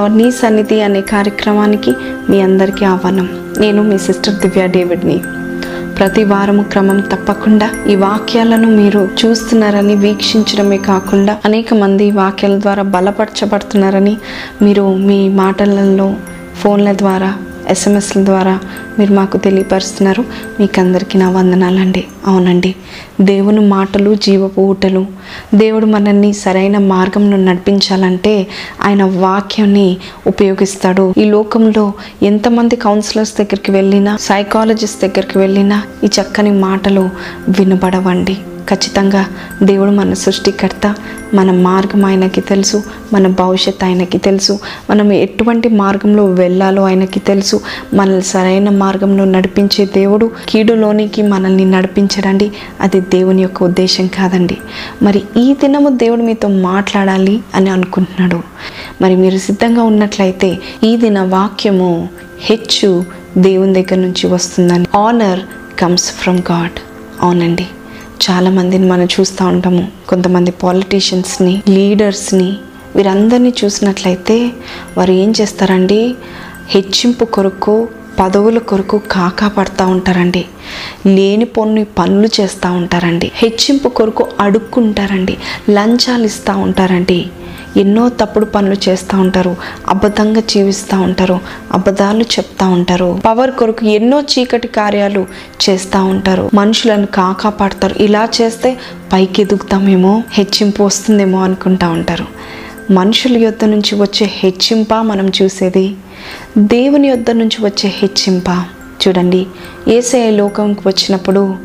లో నీ సన్నిధి అనే కార్యక్రమానికి మీ అందరికీ ఆహ్వానం. నేను మీ సిస్టర్ దివ్య డేవిడ్ని. ప్రతి వారము క్రమం తప్పకుండా ఈ వాక్యాలను మీరు చూస్తున్నారని వీక్షించడమే కాకుండా అనేక మంది వాక్యాల ద్వారా బలపరచబడుతున్నారని మీరు మీ మాటలలో ఫోన్ల ద్వారా ఎస్ఎంఎస్ల ద్వారా మీరు మాకు తెలియపరుస్తున్నారు. మీకు అందరికీ నా వందనాలండి. అవునండి. దేవుని మాటలు జీవపు ఊటలు. దేవుడు మనల్ని సరైన మార్గంలో నడిపించాలంటే ఆయన వాక్యాన్ని ఉపయోగిస్తాడు. ఈ లోకంలో ఎంతమంది కౌన్సిలర్స్ దగ్గరికి వెళ్ళినా సైకాలజిస్ట్ దగ్గరికి వెళ్ళినా ఈ చక్కని మాటలు వినబడవండి. ఖచ్చితంగా దేవుడు మన సృష్టికర్త మన మార్గం ఆయనకి తెలుసు మన భవిష్యత్ ఆయనకి తెలుసు మనం ఎటువంటి మార్గంలో వెళ్ళాలో ఆయనకి తెలుసు. మనల్ని సరైన మార్గంలో నడిపించే దేవుడు కీడులోనికి మనల్ని నడిపించడండి. అది దేవుని యొక్క ఉద్దేశం కాదండి. మరి ఈ దినము దేవుడు మీతో మాట్లాడాలి అని అనుకుంటున్నాడు. మరి మీరు సిద్ధంగా ఉన్నట్లయితే ఈ దిన వాక్యము హెచ్చు దేవుని దగ్గర నుంచి వస్తుందని. ఆనర్ కమ్స్ ఫ్రమ్ గాడ్ అవునండి. చాలామందిని మనం చూస్తూ ఉంటాము. కొంతమంది పాలిటీషియన్స్ని లీడర్స్ని వీరందరినీ చూసినట్లయితే వారు ఏం చేస్తారండి? హెచ్చింపు కొరకు పదవుల కొరకు కాకా పడతా ఉంటారండి. లేని పొన్ని పనులు చేస్తూ ఉంటారండి. హెచ్చింపు కొరకు అడుక్కుంటారండి. లంచాలు ఇస్తూ ఉంటారండి. ఎన్నో తప్పుడు పనులు చేస్తూ ఉంటారు అబద్ధంగా జీవిస్తూ ఉంటారు అబద్ధాలు చెప్తా ఉంటారు. పవర్ కొరకు ఎన్నో చీకటి కార్యాలు చేస్తూ ఉంటారు. మనుషులను కాకాపాడతారు. ఇలా చేస్తే పైకి ఎదుగుతామేమో హెచ్చింపు వస్తుందేమో అనుకుంటా ఉంటారు. మనుషుల యొద్ద నుంచి వచ్చే హెచ్చింప మనం చూసేది? దేవుని యొద్ద నుంచి వచ్చే హెచ్చింప? చూడండి ఏసఐ లోకంకి వచ్చినప్పుడు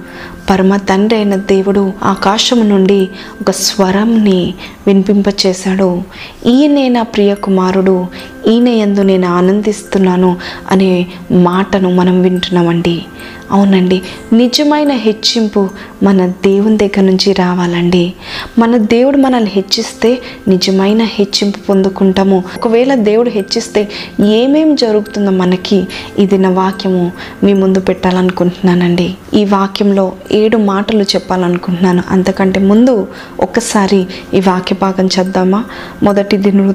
పరమ తండ్రి అయిన దేవుడు ఆకాశం నుండి ఒక స్వరంని వినిపింపచేశాడు. ఈయనే నా ప్రియ కుమారుడు ఈయన ఎందు నేను ఆనందిస్తున్నాను అనే మాటను మనం వింటున్నామండి. అవునండి నిజమైన హెచ్చింపు మన దేవుని దగ్గర నుంచి రావాలండి. మన దేవుడు మనల్ని హెచ్చిస్తే నిజమైన హెచ్చింపు పొందుకుంటాము. ఒకవేళ దేవుడు హెచ్చిస్తే ఏమేం జరుగుతుందో మనకి ఇది నా వాక్యము మీ ముందు పెట్టాలనుకుంటున్నానండి. ఈ వాక్యంలో ఏడు మాటలు చెప్పాలనుకుంటున్నాను. అంతకంటే ముందు ఒకసారి ఈ వాక్యం భాగం చేద్దామా? మొదటి దిన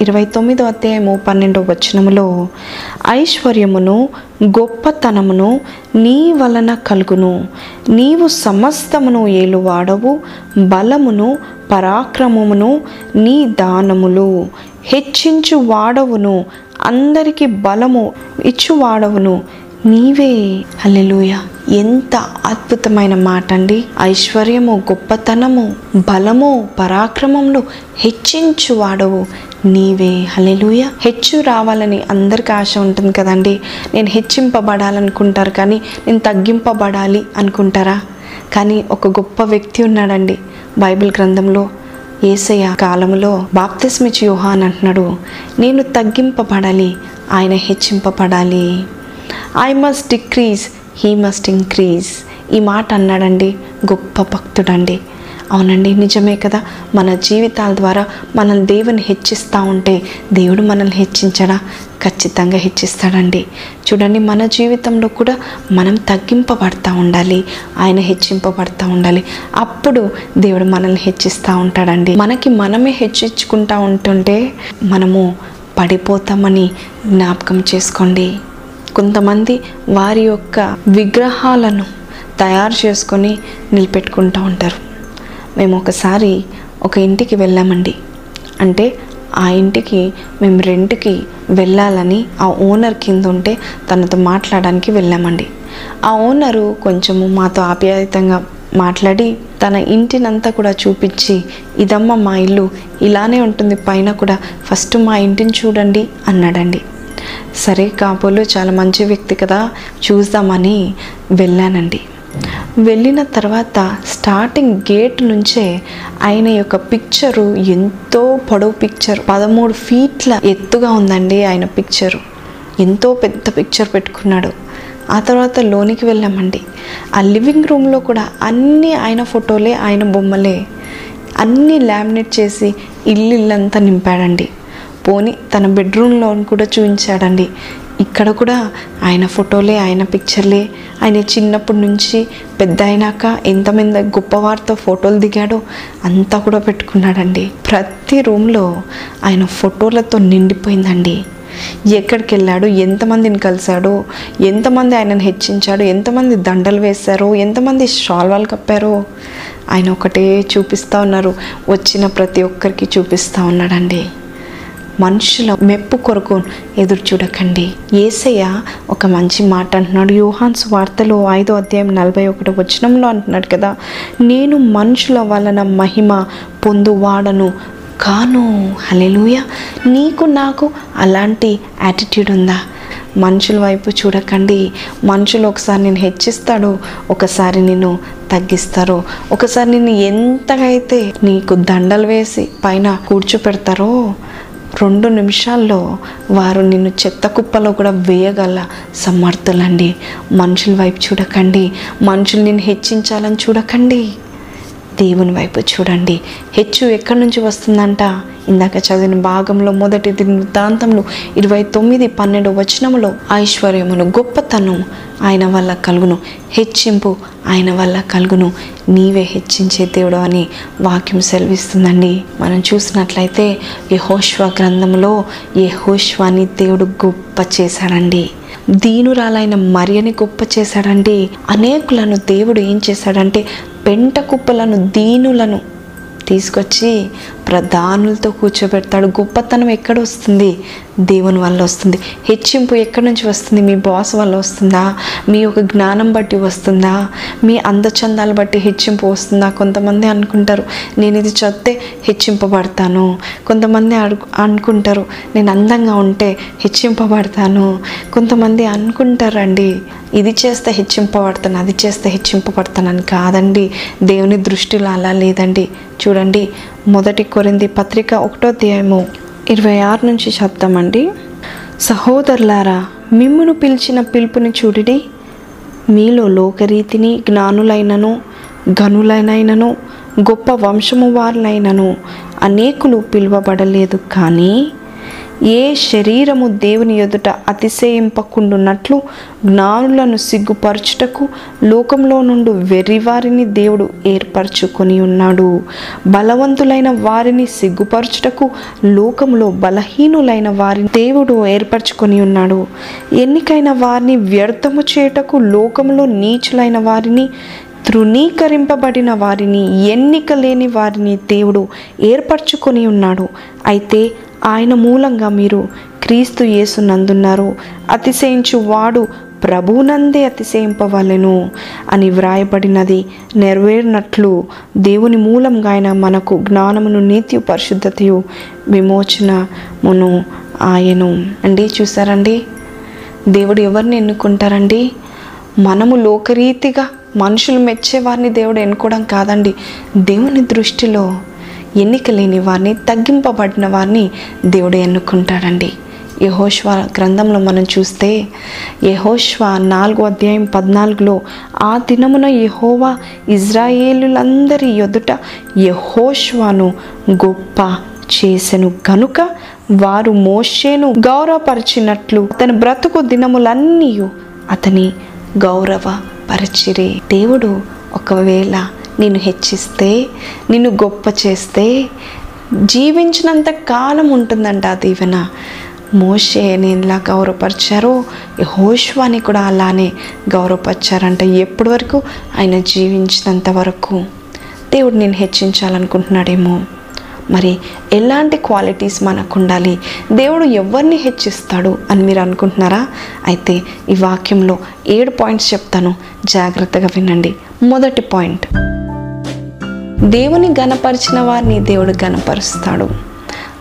ఇరవై తొమ్మిదో అధ్యాయము పన్నెండో వచనములో ఐశ్వర్యమును గొప్పతనమును నీ వలన కలుగును. నీవు సమస్తమును ఏలువాడవు. బలమును పరాక్రమమును నీ దానములు. హెచ్చించు వాడవును అందరికి బలము ఇచ్చువాడవును. నీవే అల్లెలుయ ఎంత అద్భుతమైన మాట అండి ఐశ్వర్యము గొప్పతనము బలము పరాక్రమములు హెచ్చించు వాడవు నీవే హలెలుయ హెచ్చు రావాలని అందరికీ ఆశ ఉంటుంది కదండి. నేను హెచ్చింపబడాలనుకుంటారు కానీ నేను తగ్గింపబడాలి అనుకుంటారా? కానీ ఒక గొప్ప వ్యక్తి ఉన్నాడండి. బైబిల్ గ్రంథంలో ఏసయ్య కాలంలో బాప్తిస్మిచ్ యోహాన్ అంటున్నాడు. నేను తగ్గింపబడాలి. ఆయన హెచ్చింపబడాలి. I must decrease he must increase ఈ మాట అన్నాడండి గొప్ప భక్తుడండి. అవునండి నిజమే కదా? మన జీవితాల ద్వారా మనల్ని దేవుని హెచ్చిస్తూ ఉంటే దేవుడు మనల్ని హెచ్చించడా? ఖచ్చితంగా హెచ్చిస్తాడండి. చూడండి మన జీవితంలో కూడా మనం తగ్గింపబడతా ఉండాలి. ఆయన హెచ్చింపబడతా ఉండాలి. అప్పుడు దేవుడు మనల్ని హెచ్చిస్తూ ఉంటాడండి. మనకి మనమే హెచ్చించుకుంటా ఉంటుంటే మనము పడిపోతామని జ్ఞాపకం చేసుకోండి. కొంతమంది వారి యొక్క విగ్రహాలను తయారు చేసుకొని నిలబెట్టుకుంటూ ఉంటారు. మేము ఒకసారి ఒక ఇంటికి వెళ్ళామండి. అంటే ఆ ఇంటికి మేము రెంట్కి వెళ్ళాలని ఆ ఓనర్ కింద ఉంటే తనతో మాట్లాడడానికి వెళ్ళామండి. ఆ ఓనరు కొంచెము మాతో ఆప్యాయతంగా మాట్లాడి తన ఇంటినంతా కూడా చూపించి ఇదమ్మ మా ఇల్లు ఇలానే ఉంటుంది పైన కూడా ఫస్ట్ మా ఇంటిని చూడండి అన్నాడండి. సరే కాబోలు చాలా మంచి వ్యక్తి కదా చూద్దామని వెళ్ళానండి. వెళ్ళిన తర్వాత స్టార్టింగ్ గేట్ నుంచే ఆయన యొక్క పిక్చరు ఎంతో పొడవు పిక్చర్ పదమూడు ఫీట్ల ఎత్తుగా ఉందండి ఆయన పిక్చరు. ఎంతో పెద్ద పిక్చర్ పెట్టుకున్నాడు. ఆ తర్వాత లోనికి వెళ్ళామండి. ఆ లివింగ్ రూమ్లో కూడా అన్నీ ఆయన ఫోటోలే ఆయన బొమ్మలే అన్నీ లామినేట్ చేసి ఇల్లు ఇల్లంతా నింపాడండి. పోని తన బెడ్రూమ్లో కూడా చూపించాడండి ఇక్కడ కూడా ఆయన ఫోటోలే ఆయన పిక్చర్లే ఆయన చిన్నప్పటి నుంచి పెద్ద అయినాక ఎంతమంది గొప్పవారితో ఫోటోలు దిగాడో అంతా కూడా పెట్టుకున్నాడండి. ప్రతి రూమ్లో ఆయన ఫోటోలతో నిండిపోయిందండి. ఎక్కడికి వెళ్ళాడు ఎంతమందిని కలిశాడో ఎంతమంది ఆయనను హెచ్చించాడు ఎంతమంది దండలు వేశారో ఎంతమంది షాల్వాలు కప్పారో. ఆయన ఒకటే చూపిస్తూ ఉన్నారు వచ్చిన ప్రతి ఒక్కరికి చూపిస్తూ ఉన్నాడండి. మనుషుల మెప్పు కొరకు ఎదురు చూడకండి. ఏసయ్య ఒక మంచి మాట అంటున్నాడు. యూహాన్స్ వార్తలు ఐదో అధ్యాయం నలభై ఒకటి వచనంలో అంటున్నాడు కదా నేను మనుషుల వలన మహిమ పొందువాడను కాను. హలెలుయ నీకు నాకు అలాంటి యాటిట్యూడ్ ఉందా? మనుషుల వైపు చూడకండి. మనుషులు ఒకసారి నేను హెచ్చిస్తాడు ఒకసారి నేను తగ్గిస్తారు ఒకసారి నిన్ను ఎంతగా అయితే నీకు దండలు వేసి పైన కూర్చోపెడతారో రెండు నిమిషాల్లో వారు నిన్ను చెత్త కుప్పలో కూడా వేయగల సమర్థులండి. మనుషుల వైపు చూడకండి. మనుషులు నిన్ను హెచ్చించాలని చూడకండి. దేవుని వైపు చూడండి. హెచ్చు ఎక్కడి నుంచి వస్తుందంట? ఇందాక చదివిన భాగంలో మొదటి వృత్తాంతంలో ఇరవై తొమ్మిది పన్నెండు వచనములో ఐశ్వర్యమును గొప్పతనం ఆయన వల్ల కలుగును. హెచ్చింపు ఆయన వల్ల కలుగును. నీవే హెచ్చించే దేవుడు అని వాక్యం సెలవిస్తుందండి. మనం చూసినట్లయితే యహోష్వ గ్రంథంలో యహోష్వాని దేవుడు గొప్ప చేశాడండి. దీనురాలైన మరియని గొప్ప చేశాడండి. అనేకులను దేవుడు ఏం చేశాడంటే పెంట కుప్పలను దీనులను తీసుకొచ్చి ప్రధానులతో కూర్చోబెడతాడు. గొప్పతనం ఎక్కడ వస్తుంది దేవుని వల్ల వస్తుంది. హెచ్చింపు ఎక్కడి నుంచి వస్తుంది? మీ బాస్ వల్ల వస్తుందా? మీ యొక్క జ్ఞానం బట్టి వస్తుందా? మీ అందచందాలు బట్టి హెచ్చింపు వస్తుందా? కొంతమంది అనుకుంటారు నేను ఇది చదివితే హెచ్చింపబడతాను. కొంతమంది అడు అనుకుంటారు నేను అందంగా ఉంటే హెచ్చింపబడతాను. కొంతమంది అనుకుంటారండి ఇది చేస్తే హెచ్చింపబడతాను అది చేస్తే హెచ్చింపబడతానని కాదండి. దేవుని దృష్టిలో అలా లేదండి. చూడండి మొదటి కొరింది పత్రిక ఒకటో అధ్యాయము ఇరవై ఆరు నుంచి చెప్తామండి సహోదరులారా మిమ్మును పిలిచిన పిలుపుని చూడిడి. మీలో లోకరీతిని జ్ఞానులైనను గనులైనను గొప్ప వంశము వారులైనను అనేకులు పిలువబడలేదు కానీ ఏ శరీరము దేవుని ఎదుట అతిశయింపకుండున్నట్లు జ్ఞానులను సిగ్గుపరచుటకు లోకంలో నుండి వెర్రివారిని దేవుడు ఏర్పరచుకొని ఉన్నాడు. బలవంతులైన వారిని సిగ్గుపరచుటకు లోకంలో బలహీనులైన వారిని దేవుడు ఏర్పరచుకొని ఉన్నాడు. ఎన్నికైన వారిని వ్యర్థము చేయుటకు లోకంలో నీచులైన వారిని తృణీకరింపబడిన వారిని ఎన్నిక లేని వారిని దేవుడు ఏర్పరచుకొని ఉన్నాడు. అయితే ఆయన మూలంగా మీరు క్రీస్తు యేసు నందున్నారు. అతిశయించు వాడు ప్రభునందే అతిశయింపవలెను అని వ్రాయబడినది నెరవేరినట్లు దేవుని మూలంగా ఆయన మనకు జ్ఞానమును నీతి పరిశుద్ధతయు విమోచనమును ఆయను. అండి చూసారండి? దేవుడు ఎవరిని ఎన్నుకుంటారండి? మనము లోకరీతిగా మనుషులు మెచ్చే వారిని దేవుడు ఎన్నుకోవడం కాదండి. దేవుని దృష్టిలో ఎన్నిక లేని వారిని తగ్గింపబడిన వారిని దేవుడు ఎన్నుకుంటాడండి. యహోష్వా గ్రంథంలో మనం చూస్తే యహోష్వా నాలుగో అధ్యాయం పద్నాలుగులో ఆ దినమున యహోవా ఇజ్రాయేలులందరి ఎదుట యహోష్వాను గొప్ప చేసెను గనుక వారు మోషేను గౌరవపరిచినట్లు అతని బ్రతుకు దినములన్నీ అతని గౌరవపరిచిరే. దేవుడు ఒకవేళ నిన్ను హెచ్చిస్తే నిన్ను గొప్ప చేస్తే జీవించినంత కాలం ఉంటుందంట ఆ దీవెన. మోషేని ఎలా గౌరవపరిచారో హోష్వాని కూడా అలానే గౌరవపరిచారంట ఎప్పటి వరకు ఆయన జీవించినంత వరకు. దేవుడు నేను హెచ్చించాలనుకుంటున్నాడేమో. మరి ఎలాంటి క్వాలిటీస్ మనకు ఉండాలి దేవుడు ఎవరిని హెచ్చిస్తాడు అని మీరు అనుకుంటున్నారా? అయితే ఈ వాక్యంలో ఏడు పాయింట్స్ చెప్తాను. జాగ్రత్తగా వినండి. మొదటి పాయింట్. దేవుని గనపరిచిన వారిని దేవుడు గణపరుస్తాడు.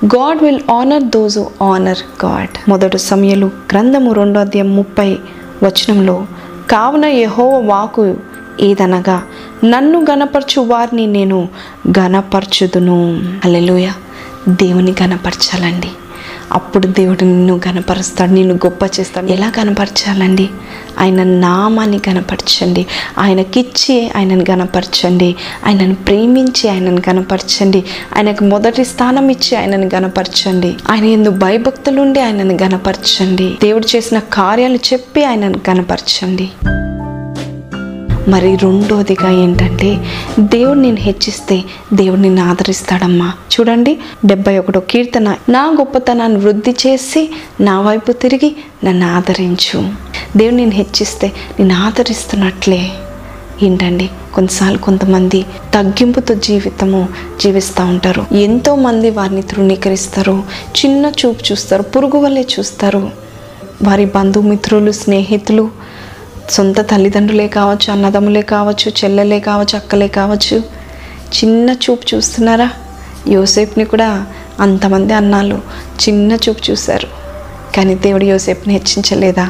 God will honour those honour God మొదటి సమయలు గ్రంథము రెండో అధ్యాయం ముప్పై వచనంలో కావున యహోవ వాకు ఏదనగా నన్ను గనపరచు వారిని నేను గనపరచుదును అల్లెలుయ దేవుని గనపరచాలండి అప్పుడు దేవుడు నిన్ను కనపరుస్తాడు నిన్ను గొప్ప చేస్తాడు. ఎలా కనపరచాలండి ఆయన నామాన్ని కనపరచండి ఆయనకిచ్చి ఆయనను కనపరచండి ఆయనను ప్రేమించి ఆయనను కనపరచండి ఆయనకు మొదటి స్థానం ఇచ్చి ఆయనను కనపరచండి ఆయన ఎందు భయభక్తులుండి ఆయనను కనపరచండి దేవుడు చేసిన కార్యాలు చెప్పి ఆయనను కనపరచండి మరి రెండోదిగా ఏంటంటే దేవుడు నేను హెచ్చిస్తే దేవుడు నిన్ను ఆదరిస్తాడమ్మా. చూడండి డెబ్బై ఒకటో కీర్తన. నా గొప్పతనాన్ని వృద్ధి చేసి నా వైపు తిరిగి నన్ను ఆదరించు. దేవుడు నేను హెచ్చిస్తే నేను ఆదరిస్తున్నట్లే. ఏంటండి కొన్నిసార్లు కొంతమంది తగ్గింపుతో జీవితము జీవిస్తూ ఉంటారు. ఎంతోమంది వారిని తృణీకరిస్తారు చిన్న చూపు చూస్తారు పురుగు వల్లే చూస్తారు. వారి బంధుమిత్రులు స్నేహితులు సొంత తల్లిదండ్రులే కావచ్చు అన్నదమ్ములే కావచ్చు చెల్లెలే కావచ్చు అక్కలే కావచ్చు. చిన్న చూపు చూస్తున్నారా? యోసేపుని కూడా అంతమంది అన్నాళ్ళు చిన్న చూపు చూశారు. కానీ దేవుడు యోసేపుని హెచ్చించలేదా?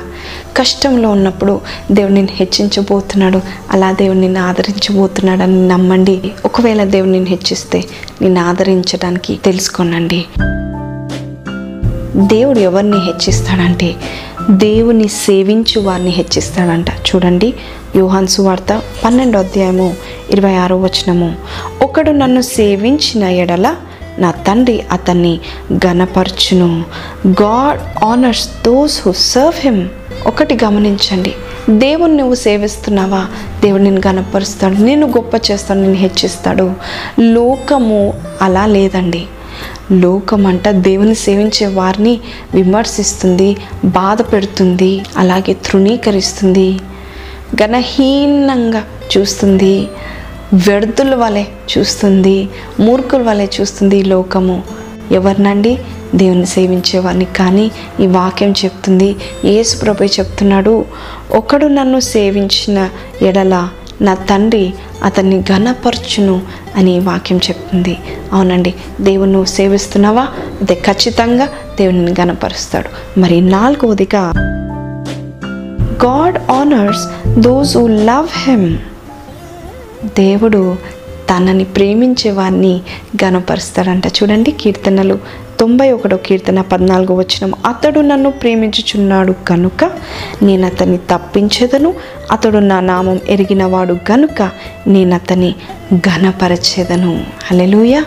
కష్టంలో ఉన్నప్పుడు దేవుడు నిన్ను హెచ్చించబోతున్నాడు. అలా దేవుడు నిన్ను ఆదరించబోతున్నాడని నమ్మండి. ఒకవేళ దేవుడు నిన్ను హెచ్చిస్తే నిన్ను ఆదరించడానికి తెలుసుకోనండి. దేవుడు ఎవరిని హెచ్చిస్తాడంటే దేవుని సేవించు వారిని హెచ్చిస్తాడంట. చూడండి యోహాన్సు వార్త పన్నెండో అధ్యాయము ఇరవై ఆరో వచనము. ఒకడు నన్ను సేవించిన ఎడల నా తండ్రి అతన్ని గనపరచును God honours those who serve him. ఒకటి గమనించండి దేవుని నువ్వు సేవిస్తున్నావా? దేవుడు నేను గనపరుస్తాడు నేను గొప్ప చేస్తాను నేను హెచ్చిస్తాడు. లోకము అలా లేదండి. లోకం అంట దేవుని సేవించే వారిని విమర్శిస్తుంది బాధ పెడుతుంది అలాగే తృణీకరిస్తుంది ఘనహీనంగా చూస్తుంది వ్యర్థుల వలె చూస్తుంది మూర్ఖుల వలె చూస్తుంది ఈ లోకము. ఎవరినండి? దేవుని సేవించే వారిని. కానీ ఈ వాక్యం చెప్తుంది యేసు ప్రభు చెప్తున్నాడు ఒకడు నన్ను సేవించిన ఎడల నా తండ్రి అతన్ని ఘనపరచును అని వాక్యం చెప్తుంది. అవునండి దేవుని నువ్వు సేవిస్తున్నావా? అదే ఖచ్చితంగా దేవుని ఘనపరుస్తాడు. మరి నాలుగవదిగా God honours those who love him దేవుడు తనని ప్రేమించే వారిని గనపరుస్తాడంట చూడండి కీర్తనలు తొంభై ఒకటో కీర్తన పద్నాలుగో వచనం. అతడు నన్ను ప్రేమించుచున్నాడు కనుక నేను అతన్ని తప్పించేదను. అతడు నా నామం ఎరిగినవాడు గనుక నేను అతని ఘనపరచేదను. అలెలుయ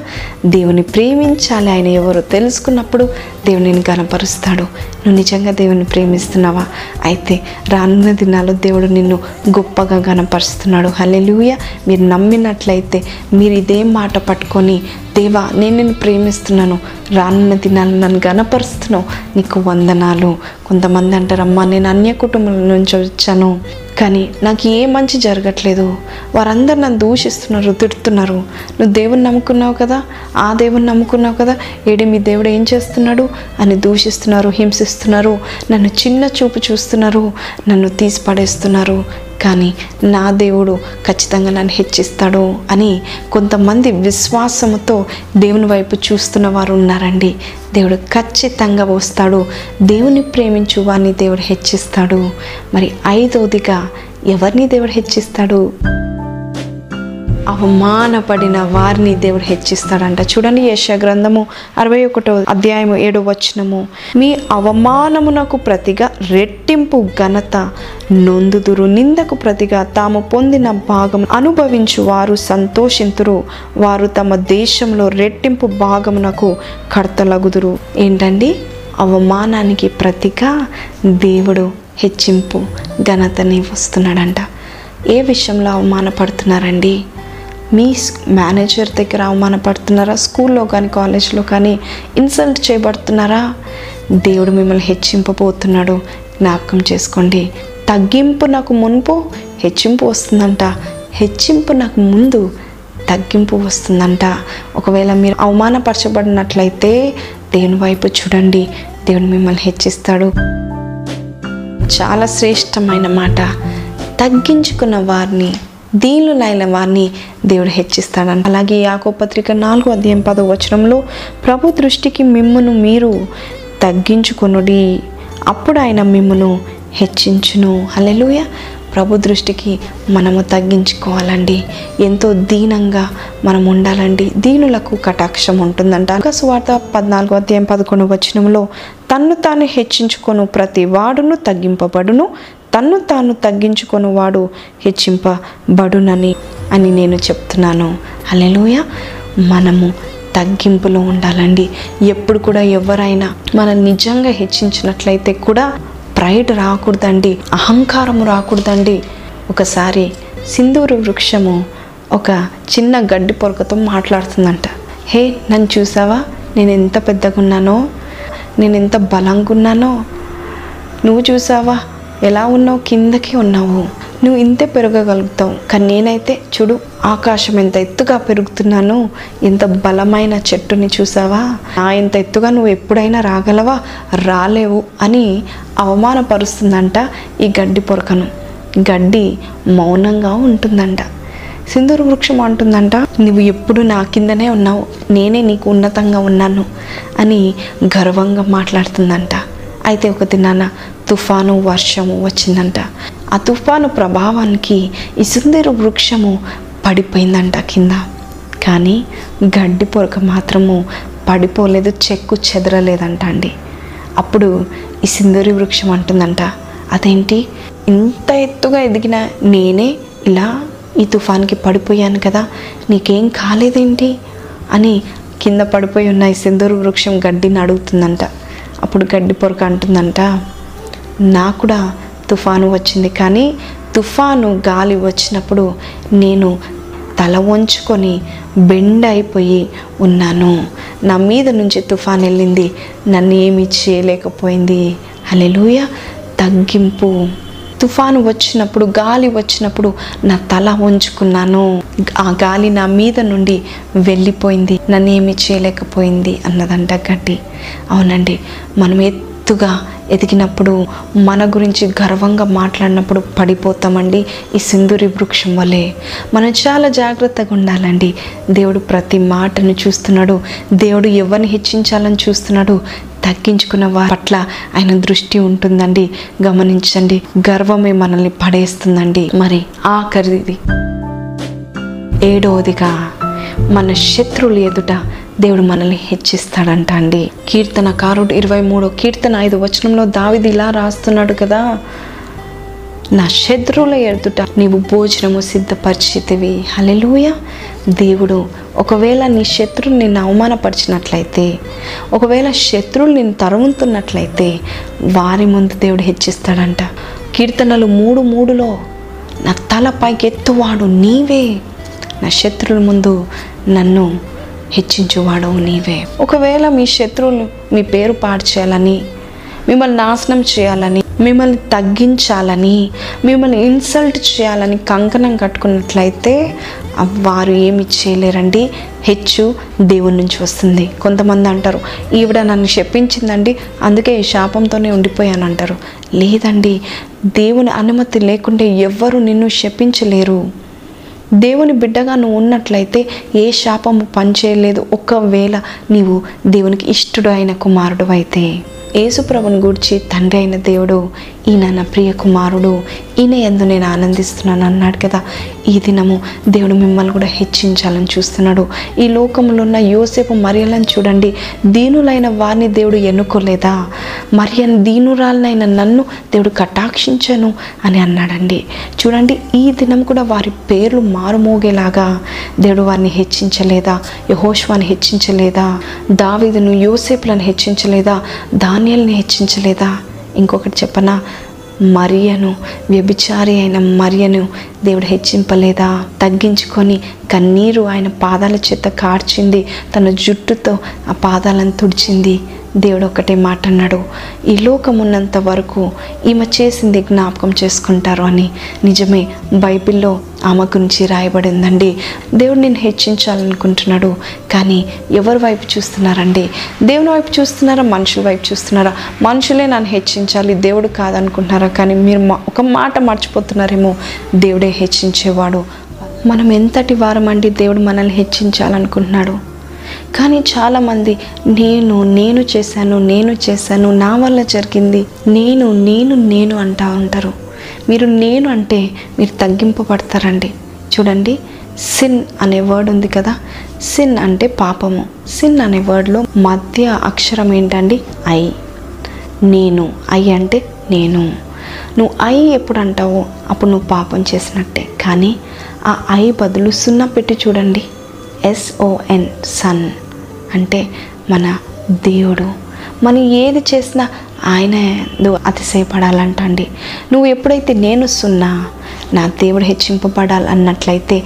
దేవుని ప్రేమించాలి ఆయన ఎవరో తెలుసుకున్నప్పుడు దేవుడిని గనపరుస్తాడు. నువ్వు నిజంగా దేవుని ప్రేమిస్తున్నావా? అయితే రానున్న దినాల్లో దేవుడు నిన్ను గొప్పగా గనపరుస్తున్నాడు. హలెలుయ మీరు నమ్మినట్లయితే మీరు ఇదే మాట పట్టుకొని దేవా నేను నిన్ను ప్రేమిస్తున్నాను. రానున్న దినాలు నన్ను గనపరుస్తున్నావు. నీకు వందనాలు. కొంతమంది అంటారమ్మా నేను అన్య కుటుంబం నుంచి వచ్చాను. కానీ నాకు ఏ మంచి జరగట్లేదు. వారందరు నన్ను దూషిస్తున్నారు తిడుతున్నారు. నువ్వు దేవుని నమ్ముకున్నావు కదా? ఆ దేవుని నమ్ముకున్నావు కదా? ఏడి మీ దేవుడు ఏం చేస్తున్నాడు? అని దూషిస్తున్నారు హింసిస్తున్నారు. నన్ను చిన్న చూపు చూస్తున్నారు. నన్ను తీసి పడేస్తున్నారు కానీ నా దేవుడు ఖచ్చితంగా నన్ను హెచ్చిస్తాడు అని కొంతమంది విశ్వాసముతో దేవుని వైపు చూస్తున్న వారు ఉన్నారండి. దేవుడు ఖచ్చితంగా వస్తాడు. దేవుని ప్రేమించు వారిని దేవుడు హెచ్చిస్తాడు. మరి ఐదోదిగా ఎవరిని దేవుడు హెచ్చిస్తాడు? అవమానపడిన వారిని దేవుడు హెచ్చిస్తాడంట. చూడండి యశ గ్రంథము అరవై ఒకటో అధ్యాయము ఏడో వచనము. మీ అవమానమునకు ప్రతిగా రెట్టింపు ఘనత నొందుదురు. నిందకు ప్రతిగా తాము పొందిన భాగం అనుభవించు వారు సంతోషింతురు. వారు తమ దేశంలో రెట్టింపు భాగమునకు కర్తలగుదురు. ఏంటండి? అవమానానికి ప్రతిగా దేవుడు హెచ్చింపు ఘనతని వస్తున్నాడంట ఏ విషయంలో అవమానపడుతున్నారండి? మీ మేనేజర్ దగ్గర అవమానపడుతున్నారా స్కూల్లో కానీ కాలేజ్లో కానీ ఇన్సల్ట్ చేయబడుతున్నారా? దేవుడు మిమ్మల్ని హెచ్చింపబోతున్నాడు. జ్ఞాపకం చేసుకోండి. తగ్గింపు నాకు మునుపు హెచ్చింపు వస్తుందంట. హెచ్చింపు నాకు ముందు తగ్గింపు వస్తుందంట. ఒకవేళ మీరు అవమానపరచబడినట్లయితే దేవుని వైపు చూడండి. దేవుడు మిమ్మల్ని హెచ్చిస్తాడు. చాలా శ్రేష్టమైన మాట. తగ్గించుకున్న వారిని దీనులైన వారిని దేవుడు హెచ్చిస్తాడని. అలాగే యాకో పత్రిక నాలుగు అధ్యాయం పదో వచనంలో ప్రభు దృష్టికి మిమ్మును మీరు తగ్గించుకొనుడి అప్పుడు ఆయన మిమ్మును హెచ్చించును. అలెలుయ ప్రభు దృష్టికి మనము తగ్గించుకోవాలండి. ఎంతో దీనంగా మనం ఉండాలండి. దీనులకు కటాక్షం ఉంటుందంట. సువార్త పద్నాలుగు అధ్యాయం పదకొండు వచనంలో తన్ను తాను హెచ్చించుకొను ప్రతి వాడును తగ్గింపబడును తన్ను తాను తగ్గించుకొని వాడు హెచ్చింపబడునని అని నేను చెప్తున్నాను. అలెలోయ మనము తగ్గింపులో ఉండాలండి. ఎప్పుడు కూడా ఎవరైనా మనం నిజంగా హెచ్చించినట్లయితే కూడా ప్రైడ్ రాకూడదండి. అహంకారము రాకూడదండి. ఒకసారి సింధూరు వృక్షము ఒక చిన్న గడ్డి పొరకతో మాట్లాడుతుందంట. హే నన్ను చూసావా? నేను ఎంత పెద్దగా ఉన్నానో నేను ఎంత బలంగా ఉన్నానో నువ్వు చూసావా? ఎలా ఉన్నావు? కిందకి ఉన్నావు. నువ్వు ఇంతే పెరగగలుగుతావు. కానీ నేనైతే చూడు ఆకాశం ఎంత ఎత్తుగా పెరుగుతున్నాను ఎంత బలమైన చెట్టుని చూసావా? నా ఎంత ఎత్తుగా నువ్వు ఎప్పుడైనా రాగలవా? రాలేవు అని అవమానపరుస్తుందంట ఈ గడ్డి పొరకను. గడ్డి మౌనంగా ఉంటుందంట. సింధూరు వృక్షం అంటుందంట నువ్వు ఎప్పుడు నా కిందనే ఉన్నావు. నేనే నీకు ఉన్నతంగా ఉన్నాను అని గర్వంగా మాట్లాడుతుందంట. అయితే ఒక దినాన తుఫాను వర్షము వచ్చిందంట. ఆ తుఫాను ప్రభావానికి ఈ సింధూరు వృక్షము పడిపోయిందంట కింద. కానీ గడ్డి పొరక మాత్రము పడిపోలేదు చెక్కు చెదరలేదంట అండి. అప్పుడు ఈ సింధూరి వృక్షం అంటుందంట అదేంటి? ఇంత ఎత్తుగా ఎదిగిన నేనే ఇలా ఈ తుఫాన్కి పడిపోయాను కదా నీకేం కాలేదేంటి? అని కింద పడిపోయి ఉన్న ఈ సింధూరు వృక్షం గడ్డిని అడుగుతుందంట. అప్పుడు గడ్డి పొరక అంటుందంట నాకు కూడా తుఫాను వచ్చింది కానీ తుఫాను గాలి వచ్చినప్పుడు నేను తల వంచుకొని బెండ్ అయిపోయి ఉన్నాను. నా మీద నుంచి తుఫాన్ వెళ్ళింది నన్ను ఏమి చేయలేకపోయింది. అలెలుయ తగ్గింపు. తుఫాను వచ్చినప్పుడు గాలి వచ్చినప్పుడు నా తల ఉంచుకున్నాను ఆ గాలి నా మీద నుండి వెళ్ళిపోయింది. నన్ను ఏమి చేయలేకపోయింది అన్నదంట గడ్డి. అవునండి మనం ఎత్తుగా ఎదిగినప్పుడు మన గురించి గర్వంగా మాట్లాడినప్పుడు పడిపోతామండి ఈ సింధూరి వృక్షం వలె. మనం చాలా జాగ్రత్తగా ఉండాలండి. దేవుడు ప్రతి మాటను చూస్తున్నాడు. దేవుడు ఎవరిని హెచ్చించాలని చూస్తున్నాడు? తగ్గించుకున్న వారి పట్ల ఆయన దృష్టి ఉంటుందండి. గమనించండి. గర్వమే మనల్ని పడేస్తుందండి. మరి ఆఖరిది. ఏడవదిగా మన శత్రువులు ఎదుట దేవుడు మనల్ని హెచ్చిస్తాడంట అండి. కీర్తనకారుడు ఇరవై మూడో కీర్తన ఐదు వచనంలో దావిది ఇలా రాస్తున్నాడు కదా నా శత్రువుల ఎదుట నీవు భోజనము సిద్ధపరిచితివి. హలెలూయ దేవుడు ఒకవేళ నీ శత్రువులు నిన్ను అవమానపరిచినట్లయితే ఒకవేళ శత్రువులు నిన్ను తరుముతున్నట్లయితే వారి ముందు దేవుడు హెచ్చిస్తాడంట. కీర్తనలు మూడు మూడులో నా తలపైకి ఎత్తువాడు నీవే. నా శత్రువుల ముందు నన్ను హెచ్చించువాడవు నీవే. ఒకవేళ మీ శత్రువులు మీ పేరు పాడ్చేయాలని మిమ్మల్ని నాశనం చేయాలని మిమ్మల్ని తగ్గించాలని మిమ్మల్ని ఇన్సల్ట్ చేయాలని కంకణం కట్టుకున్నట్లయితే వారు ఏమి చేయలేరండి. హెచ్చు దేవుని నుంచి వస్తుంది. కొంతమంది అంటారు ఈవిడ నన్ను శపించిందండి అందుకే ఈ శాపంతోనే ఉండిపోయాను అంటారు లేదండి దేవుని అనుమతి లేకుంటే ఎవ్వరు నిన్ను శపించలేరు. దేవుని బిడ్డగా నువ్వు ఉన్నట్లయితే ఏ శాపము పనిచేయలేదు. ఒకవేళ నీవు దేవునికి ఇష్టడు అయిన కుమారుడు అయితే. యేసుప్రభుని గూర్చి తండ్రి అయిన దేవుడు ఈయన నా ప్రియ కుమారుడు ఈయన ఎందు నేను ఆనందిస్తున్నాను అన్నాడు కదా. ఈ దినము దేవుడు మిమ్మల్ని కూడా హెచ్చించాలని చూస్తున్నాడు. ఈ లోకంలో ఉన్న యోసేపు మరియలను చూడండి. దీనులైన వారిని దేవుడు ఎన్నుకోలేదా? మరియన్ దీనురాలనైన నన్ను దేవుడు కటాక్షించను అని అన్నాడండి. చూడండి ఈ దినం కూడా వారి పేర్లు మారుమోగేలాగా దేవుడు వారిని హెచ్చించలేదా? యహోష్వాని హెచ్చించలేదా? దావిదును యోసేపులను హెచ్చించలేదా? ధాన్యాలని హెచ్చించలేదా? ఇంకొకటి చెప్పనా? మరియను వ్యభిచారి అయిన మరియను దేవుడు హెచ్చింపలేదా? తగ్గించుకొని కన్నీరు ఆయన పాదాల చేత కార్చింది. తన జుట్టుతో ఆ పాదాలను తుడిచింది. దేవుడు ఒకటే మాట అన్నాడు ఈ లోకమున్నంత వరకు ఈమె చేసింది జ్ఞాపకం చేసుకుంటారు అని. నిజమే బైబిల్లో ఆమె గురించి రాయబడిందండి. దేవుడు నేను హెచ్చించాలనుకుంటున్నాడు కానీ ఎవరి వైపు చూస్తున్నారండి? దేవుని వైపు చూస్తున్నారా? మనుషుల వైపు చూస్తున్నారా? మనుషులే నన్ను హెచ్చించాలి దేవుడు కాదనుకుంటున్నారా? కానీ మీరు మా- ఒక మాట మర్చిపోతున్నారేమో. దేవుడే హెచ్చించేవాడు. మనం ఎంతటి వారమండి దేవుడు మనల్ని హెచ్చించాలనుకుంటున్నాడు. కానీ చాలామంది నేను నేను చేశాను నేను చేశాను నా వల్ల జరిగింది నేను నేను నేను అంటా ఉంటారు. మీరు నేను అంటే మీరు తగ్గింపబడతారండి చూడండి సిన్ అనే వర్డ్ ఉంది కదా. సిన్ అంటే పాపము. సిన్ అనే వర్డ్లో మధ్య అక్షరం ఏంటండి? ఐ నేను. ఐ అంటే నేను. నువ్వు ఐ ఎప్పుడు అంటావో అప్పుడు నువ్వు పాపం చేసినట్టే. కానీ ఆ ఐ బదులు సున్నా పెట్టి చూడండి. ఎస్ఓఎన్ సన్ అంటే మన దేవుడు. మనం ఏది చేసినా ఆయన అతిశయపడాలంటండి. నువ్వు ఎప్పుడైతే నేను సున్నా నా దేవుడు హెచ్చింపబడాలి అన్నట్లయితే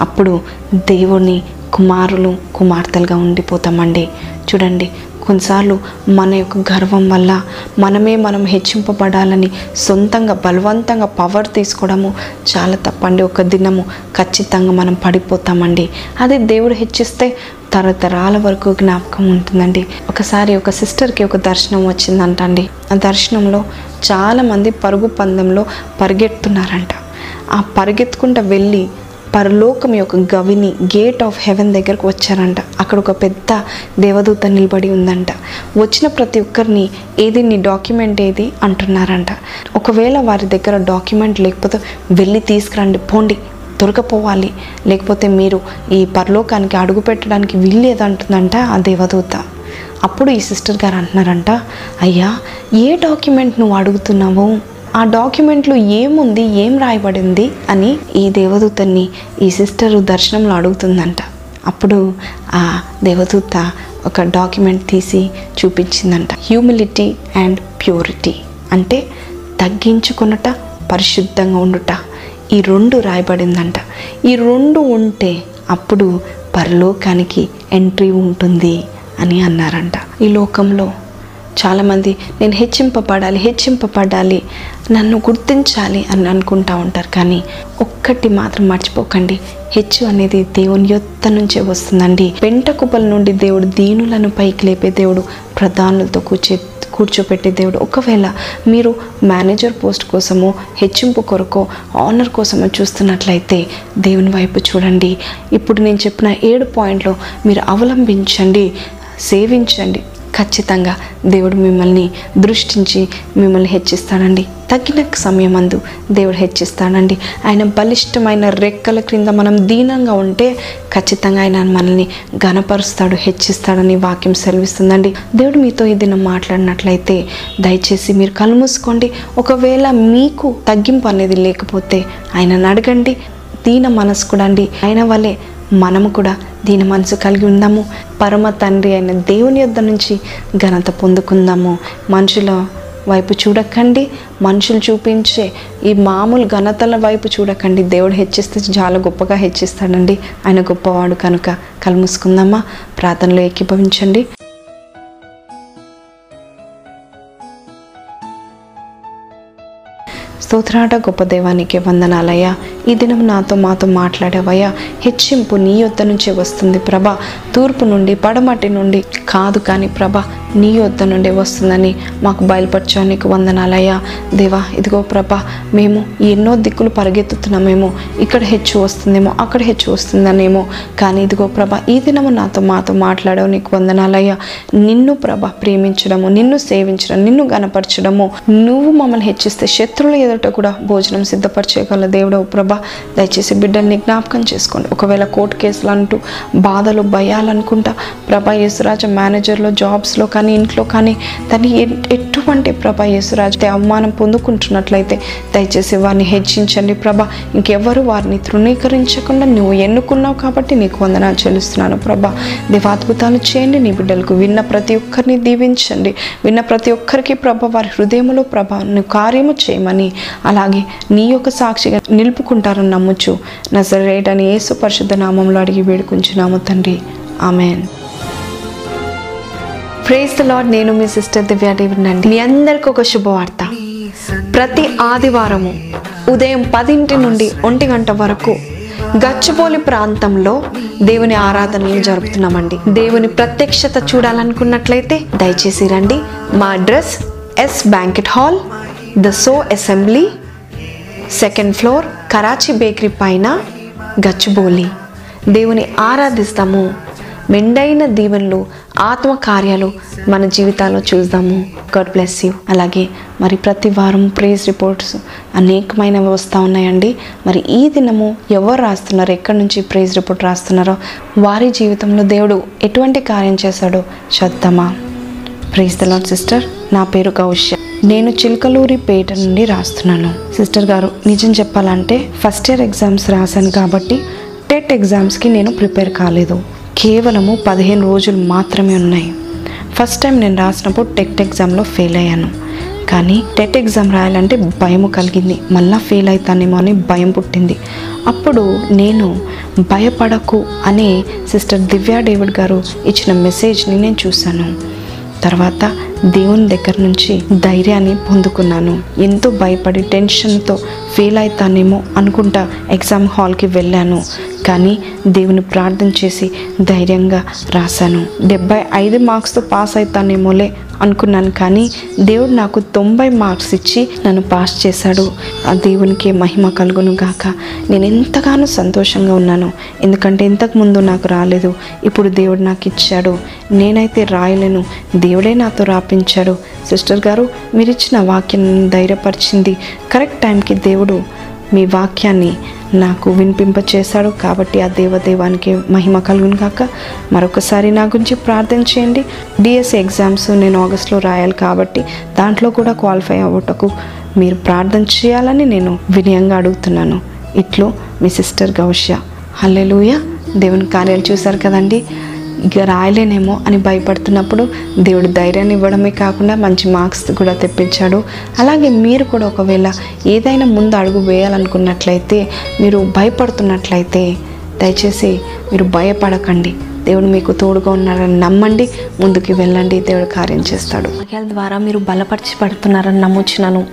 అప్పుడు దేవుని కుమారులు కుమార్తెలుగా ఉండిపోతామండి. చూడండి కొన్నిసార్లు మన యొక్క గర్వం వల్ల మనమే మనం హెచ్చింపబడాలని సొంతంగా బలవంతంగా పవర్ తీసుకోవడము చాలా తప్పండి. ఒక దినము ఖచ్చితంగా మనం పడిపోతామండి. అదే దేవుడు హెచ్చిస్తే తరతరాల వరకు జ్ఞాపకం ఉంటుందండి. ఒకసారి ఒక సిస్టర్కి ఒక దర్శనం వచ్చిందంటండి. ఆ దర్శనంలో చాలామంది పరుగు పందెంలో పరిగెడుతున్నారంట ఆ పరిగెత్తుకుంటూ వెళ్ళి పరలోకం యొక్క గవిని గేట్ ఆఫ్ హెవెన్ దగ్గరకు వచ్చారంట. అక్కడ ఒక పెద్ద దేవదూత నిలబడి ఉందంట. వచ్చిన ప్రతి ఒక్కరిని ఏది నీ డాక్యుమెంట్ ఏది అంటున్నారంట. ఒకవేళ వారి దగ్గర డాక్యుమెంట్ లేకపోతే వెళ్ళి తీసుకురండి పోండి దొరకపోవాలి. లేకపోతే మీరు ఈ పరలోకానికి అడుగు పెట్టడానికి వీల్లేదంటుందంట ఆ దేవదూత. అప్పుడు ఈ సిస్టర్ గారు అంటున్నారంట అయ్యా ఏ డాక్యుమెంట్ నువ్వు అడుగుతున్నావు? ఆ డాక్యుమెంట్లో ఏముంది ఏం రాయబడింది అని ఈ దేవదూతని ఈ సిస్టరు దర్శనంలో అడుగుతుందంట. అప్పుడు ఆ దేవదూత ఒక డాక్యుమెంట్ తీసి చూపించిందంట. హ్యూమిలిటీ అండ్ ప్యూరిటీ అంటే తగ్గించుకున్నట పరిశుద్ధంగా ఉండుట. ఈ రెండు రాయబడిందంట. ఈ రెండు ఉంటే అప్పుడు పరలోకానికి ఎంట్రీ ఉంటుంది అని అన్నారంట. ఈ లోకంలో చాలామంది నేను హెచ్చింపబడాలి హెచ్చింపబడాలి నన్ను గుర్తించాలి అని అనుకుంటా ఉంటారు. కానీ ఒక్కటి మాత్రం మర్చిపోకండి హెచ్చు అనేది దేవుని యొత్త నుంచే వస్తుందండి. పెంట కుప్పల నుండి దేవుడు దీనులను పైకి లేపే దేవుడు ప్రధానులతో కూర్చే కూర్చోపెట్టే దేవుడు. ఒకవేళ మీరు మేనేజర్ పోస్ట్ కోసమో హెచ్చింపు కొరకో ఆనర్ కోసమో చూస్తున్నట్లయితే దేవుని వైపు చూడండి. ఇప్పుడు నేను చెప్పిన ఏడు పాయింట్లు మీరు అవలంబించండి సేవించండి. ఖచ్చితంగా దేవుడు మిమ్మల్ని దృష్టించి మిమ్మల్ని హెచ్చిస్తాడండి. తగిన సమయమందు దేవుడు హెచ్చిస్తాడండి. ఆయన బలిష్టమైన రెక్కల క్రింద మనం దీనంగా ఉంటే ఖచ్చితంగా ఆయన మనల్ని గనపరుస్తాడు హెచ్చిస్తాడని వాక్యం సెలవిస్తుందండి. దేవుడు మీతో ఈ దినం మాట్లాడినట్లయితే దయచేసి మీరు కలుమూసుకోండి ఒకవేళ మీకు తగ్గింపు అనేది లేకపోతే ఆయనను అడగండి దీన మనస్కుడండి ఆయన వల్లే మనము కూడా దీని మనసు కలిగి ఉందాము. పరమ తండ్రి అయిన దేవుని యొద్ద నుంచి ఘనత పొందుకుందాము. మనుషుల వైపు చూడకండి మనుషులు చూపించే ఈ మామూలు ఘనతల వైపు చూడకండి. దేవుడు హెచ్చిస్తే చాలా గొప్పగా హెచ్చిస్తాడండి. ఆయన గొప్పవాడు కనుక. కలుముసుకుందామా ప్రార్థనలో ఏకీభవించండి. స్తోత్రాట గొప్ప దేవానికి వందనాలయ్యా. ఈ దినం నాతో మాతో మాట్లాడేవయ్యా. హెచ్చింపు నీ యొద్ద నుంచే వస్తుంది ప్రభ. తూర్పు నుండి పడమటి నుండి కాదు కానీ ప్రభ నీ యొద్ద నుండి వస్తుందని మాకు బయలుపరచా నీకు వందనాలయ్యా. దేవా ఇదిగో ప్రభ మేము ఎన్నో దిక్కులు పరిగెత్తుతున్నామేమో. ఇక్కడ హెచ్చు వస్తుందేమో అక్కడ హెచ్చు వస్తుందనేమో. కానీ ఇదిగో ప్రభ ఈ దినము నాతో మాతో మాట్లాడవు నీకు వందనాలయ్యా. నిన్ను ప్రభ ప్రేమించడము నిన్ను సేవించడం నిన్ను గనపరచడము నువ్వు మమ్మల్ని హెచ్చిస్తే శత్రువుల ఎదుట కూడా భోజనం సిద్ధపరచేయగల దేవుడవు ప్రభ. దయచేసి బిడ్డల్ని జ్ఞాపకం చేసుకోండి. ఒకవేళ కోర్టు కేసులు అంటూ బాధలు భయాలనుకుంటా ప్రభ ప్రభా యేసురాజ మేనేజర్లో జాబ్స్లో కానీ ఇంట్లో కానీ దాన్ని ఎటువంటి ప్రభా యేసురాజు అవమానం పొందుకుంటున్నట్లయితే దయచేసి వారిని హెచ్చించండి ప్రభా. ఇంకెవ్వరు వారిని తృణీకరించకుండా నువ్వు ఎన్నుకున్నావు కాబట్టి నీకు వందనాలు చెల్లిస్తున్నాను ప్రభా. దివాద్భుతాలు చేయండి నీ బిడ్డలకు విన్న ప్రతి ఒక్కరిని దీవించండి. విన్న ప్రతి ఒక్కరికి ప్రభ వారి హృదయంలో ప్రభ నువ్వు కార్యము చేయమని అలాగే నీ యొక్క సాక్షిగా నిలుపుకుంటారని నమ్ముచు అని యేసు పరిశుద్ధ నామంలో అడిగి వేడుకుంటున్నాము తండ్రి. ఆమెన్. ప్రేస్ ద లాడ్ నేను మీ సిస్టర్ దివ్య దేవుడినండి మీ అందరికి ఒక శుభవార్త. ప్రతి ఆదివారము ఉదయం పదింటి నుండి ఒంటి గంట వరకు గచ్చిబౌలి ప్రాంతంలో దేవుని ఆరాధనలు జరుపుతున్నామండి. దేవుని ప్రత్యక్షత చూడాలనుకున్నట్లయితే దయచేసి రండి. మా address S banquet hall the so assembly second floor Karachi bakery పైన గచ్చిబౌలి. దేవుని ఆరాధిస్తాము. మెండైన దీవెనలు ఆత్మ కార్యాలు మన జీవితాల్లో చూద్దాము. గాడ్ బ్లెస్ యూ అలాగే మరి ప్రతి వారం ప్రేజ్ రిపోర్ట్స్ అనేకమైనవి వస్తూ ఉన్నాయండి. మరి ఈ దినము ఎవరు రాస్తున్నారో ఎక్కడి నుంచి ప్రేజ్ రిపోర్ట్ రాస్తున్నారో వారి జీవితంలో దేవుడు ఎటువంటి కార్యం చేశాడో చూద్దామా. ప్రైజ్ ద లాడ్ సిస్టర్ నా పేరు కౌశ్య. నేను చిలకలూరి పేట నుండి రాస్తున్నాను. సిస్టర్ గారు నిజం చెప్పాలంటే ఫస్ట్ ఇయర్ ఎగ్జామ్స్ రాశాను కాబట్టి టెట్ ఎగ్జామ్స్కి నేను ప్రిపేర్ కాలేదు. కేవలము పదిహేను రోజులు మాత్రమే ఉన్నాయి. ఫస్ట్ టైం నేను రాసినప్పుడు టెట్ ఎగ్జామ్లో ఫెయిల్ అయ్యాను. కానీ టెట్ ఎగ్జామ్ రాయాలంటే భయం కలిగింది. మళ్ళా ఫెయిల్ అవుతానేమో అని భయం పుట్టింది. అప్పుడు నేను భయపడకు అనే సిస్టర్ దివ్యా డేవిడ్ గారు ఇచ్చిన మెసేజ్ని నేను చూశాను. తర్వాత దేవుని దగ్గర నుంచి ధైర్యాన్ని పొందుకున్నాను. ఎంతో భయపడి టెన్షన్తో ఫెయిల్ అవుతానేమో అనుకుంటా ఎగ్జామ్ హాల్కి వెళ్ళాను. కానీ దేవుని ప్రార్థన చేసి ధైర్యంగా రాశాను. డెబ్బై ఐదు మార్క్స్తో పాస్ అవుతానేమోలే అనుకున్నాను కానీ దేవుడు నాకు తొంభై మార్క్స్ ఇచ్చి నన్ను పాస్ చేశాడు. ఆ దేవునికి మహిమ కలుగును గాక. నేను ఎంతగానో సంతోషంగా ఉన్నాను. ఎందుకంటే ఇంతకు ముందు నాకు రాలేదు. ఇప్పుడు దేవుడు నాకు ఇచ్చాడు. నేనైతే రాయలేను. దేవుడే నాతో రాపి రాపించాడు సిస్టర్ గారు మీరిచ్చిన వాక్యం ధైర్యపరిచింది. కరెక్ట్ టైంకి దేవుడు మీ వాక్యాన్ని నాకు వినిపింప చేశాడు కాబట్టి ఆ దేవదేవానికి మహిమ కలుగును కాక మరొకసారి నా గురించి ప్రార్థన చేయండి. డిఎస్సి ఎగ్జామ్స్ నేను ఆగస్ట్లో రాయాలి కాబట్టి దాంట్లో కూడా క్వాలిఫై అవ్వటకు మీరు ప్రార్థన చేయాలని నేను వినయంగా అడుగుతున్నాను. ఇట్లో మీ సిస్టర్ గౌష్య. హల్లెలూయ. దేవుని కార్యాలు చూశారు కదండి. ఇక రాయలేనేమో అని భయపడుతున్నప్పుడు దేవుడు ధైర్యాన్ని ఇవ్వడమే కాకుండా మంచి మార్క్స్ కూడా తెప్పించాడు. అలాగే మీరు కూడా ఒకవేళ ఏదైనా ముందు అడుగు వేయాలనుకున్నట్లయితే మీరు భయపడుతున్నట్లయితే దయచేసి మీరు భయపడకండి. దేవుడు మీకు తోడుగా ఉన్నారని నమ్మండి ముందుకు వెళ్ళండి దేవుడు కార్యం చేస్తాడు. వాక్యాల ద్వారా మీరు బలపరచబడుతున్నారని నమ్ముచున్నాను.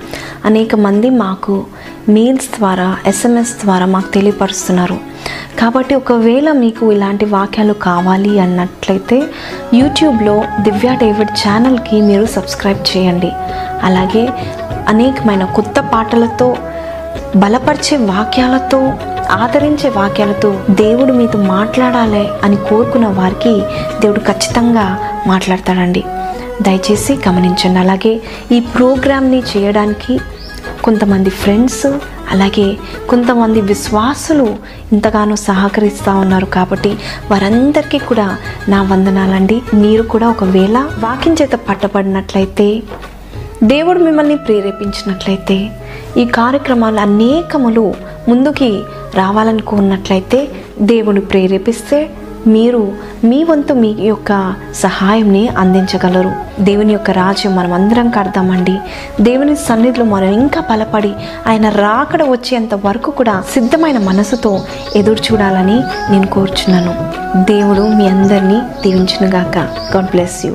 అనేక మంది మాకు మెయిల్స్ ద్వారా ఎస్ఎంఎస్ ద్వారా మాకు తెలియపరుస్తున్నారు. కాబట్టి ఒకవేళ మీకు ఇలాంటి వాక్యాలు కావాలి అన్నట్లయితే యూట్యూబ్లో దివ్యా డేవిడ్ ఛానల్కి మీరు సబ్స్క్రైబ్ చేయండి. అలాగే అనేకమైన కొత్త పాటలతో బలపరిచే వాక్యాలతో ఆదరించే వాక్యాలతో దేవుడు మీతో మాట్లాడాలి అని కోరుకున్న వారికి దేవుడు ఖచ్చితంగా మాట్లాడతాడండి. దయచేసి గమనించండి. అలాగే ఈ ప్రోగ్రామ్ని చేయడానికి కొంతమంది ఫ్రెండ్స్ అలాగే కొంతమంది విశ్వాసులు ఇంతగానో సహకరిస్తూ ఉన్నారు కాబట్టి వారందరికీ కూడా నా వందనాలండి. మీరు కూడా ఒకవేళ వాకింగ్ చేత పట్టబడినట్లయితే దేవుడు మిమ్మల్ని ప్రేరేపించినట్లయితే ఈ కార్యక్రమాలు అనేకములు ముందుకి రావాలనుకున్నట్లయితే దేవుడు ప్రేరేపిస్తే మీరు మీ వంతు మీ యొక్క సహాయంని అందించగలరు. దేవుని యొక్క రాజ్యం మనం అందరం కడదామండి. దేవుని సన్నిధిలో మనం ఇంకా బలపడి ఆయన రాకడ వచ్చేంత వరకు కూడా సిద్ధమైన మనసుతో ఎదురు చూడాలని నేను కోరుచున్నాను. దేవుడు మీ అందరినీ దీవించునుగాక. God bless you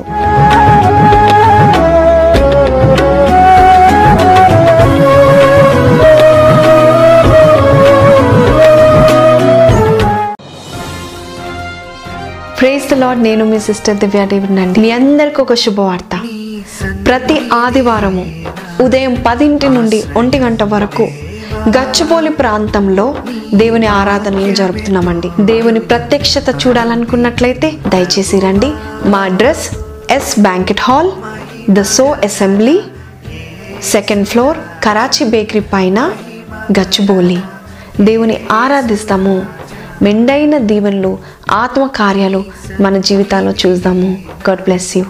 praise Lord నేను మీ సిస్టర్ దివ్యా డేవిడ్ అండి. మీ అందరికి ఒక శుభవార్త. ప్రతి ఆదివారము ఉదయం పదింటి నుండి ఒంటి గంట వరకు గచ్చిబౌలి ప్రాంతంలో దేవుని ఆరాధనలు జరుపుతున్నామండి. దేవుని ప్రత్యక్షత చూడాలనుకున్నట్లయితే దయచేసి రండి. మా address S banquet hall the so assembly second floor Karachi bakery పైన గచ్చిబౌలి. దేవుని ఆరాధిస్తాము. మెండైన దీవెనలు ఆత్మ కార్యాలు మన జీవితాల్లో చూద్దాము. God bless you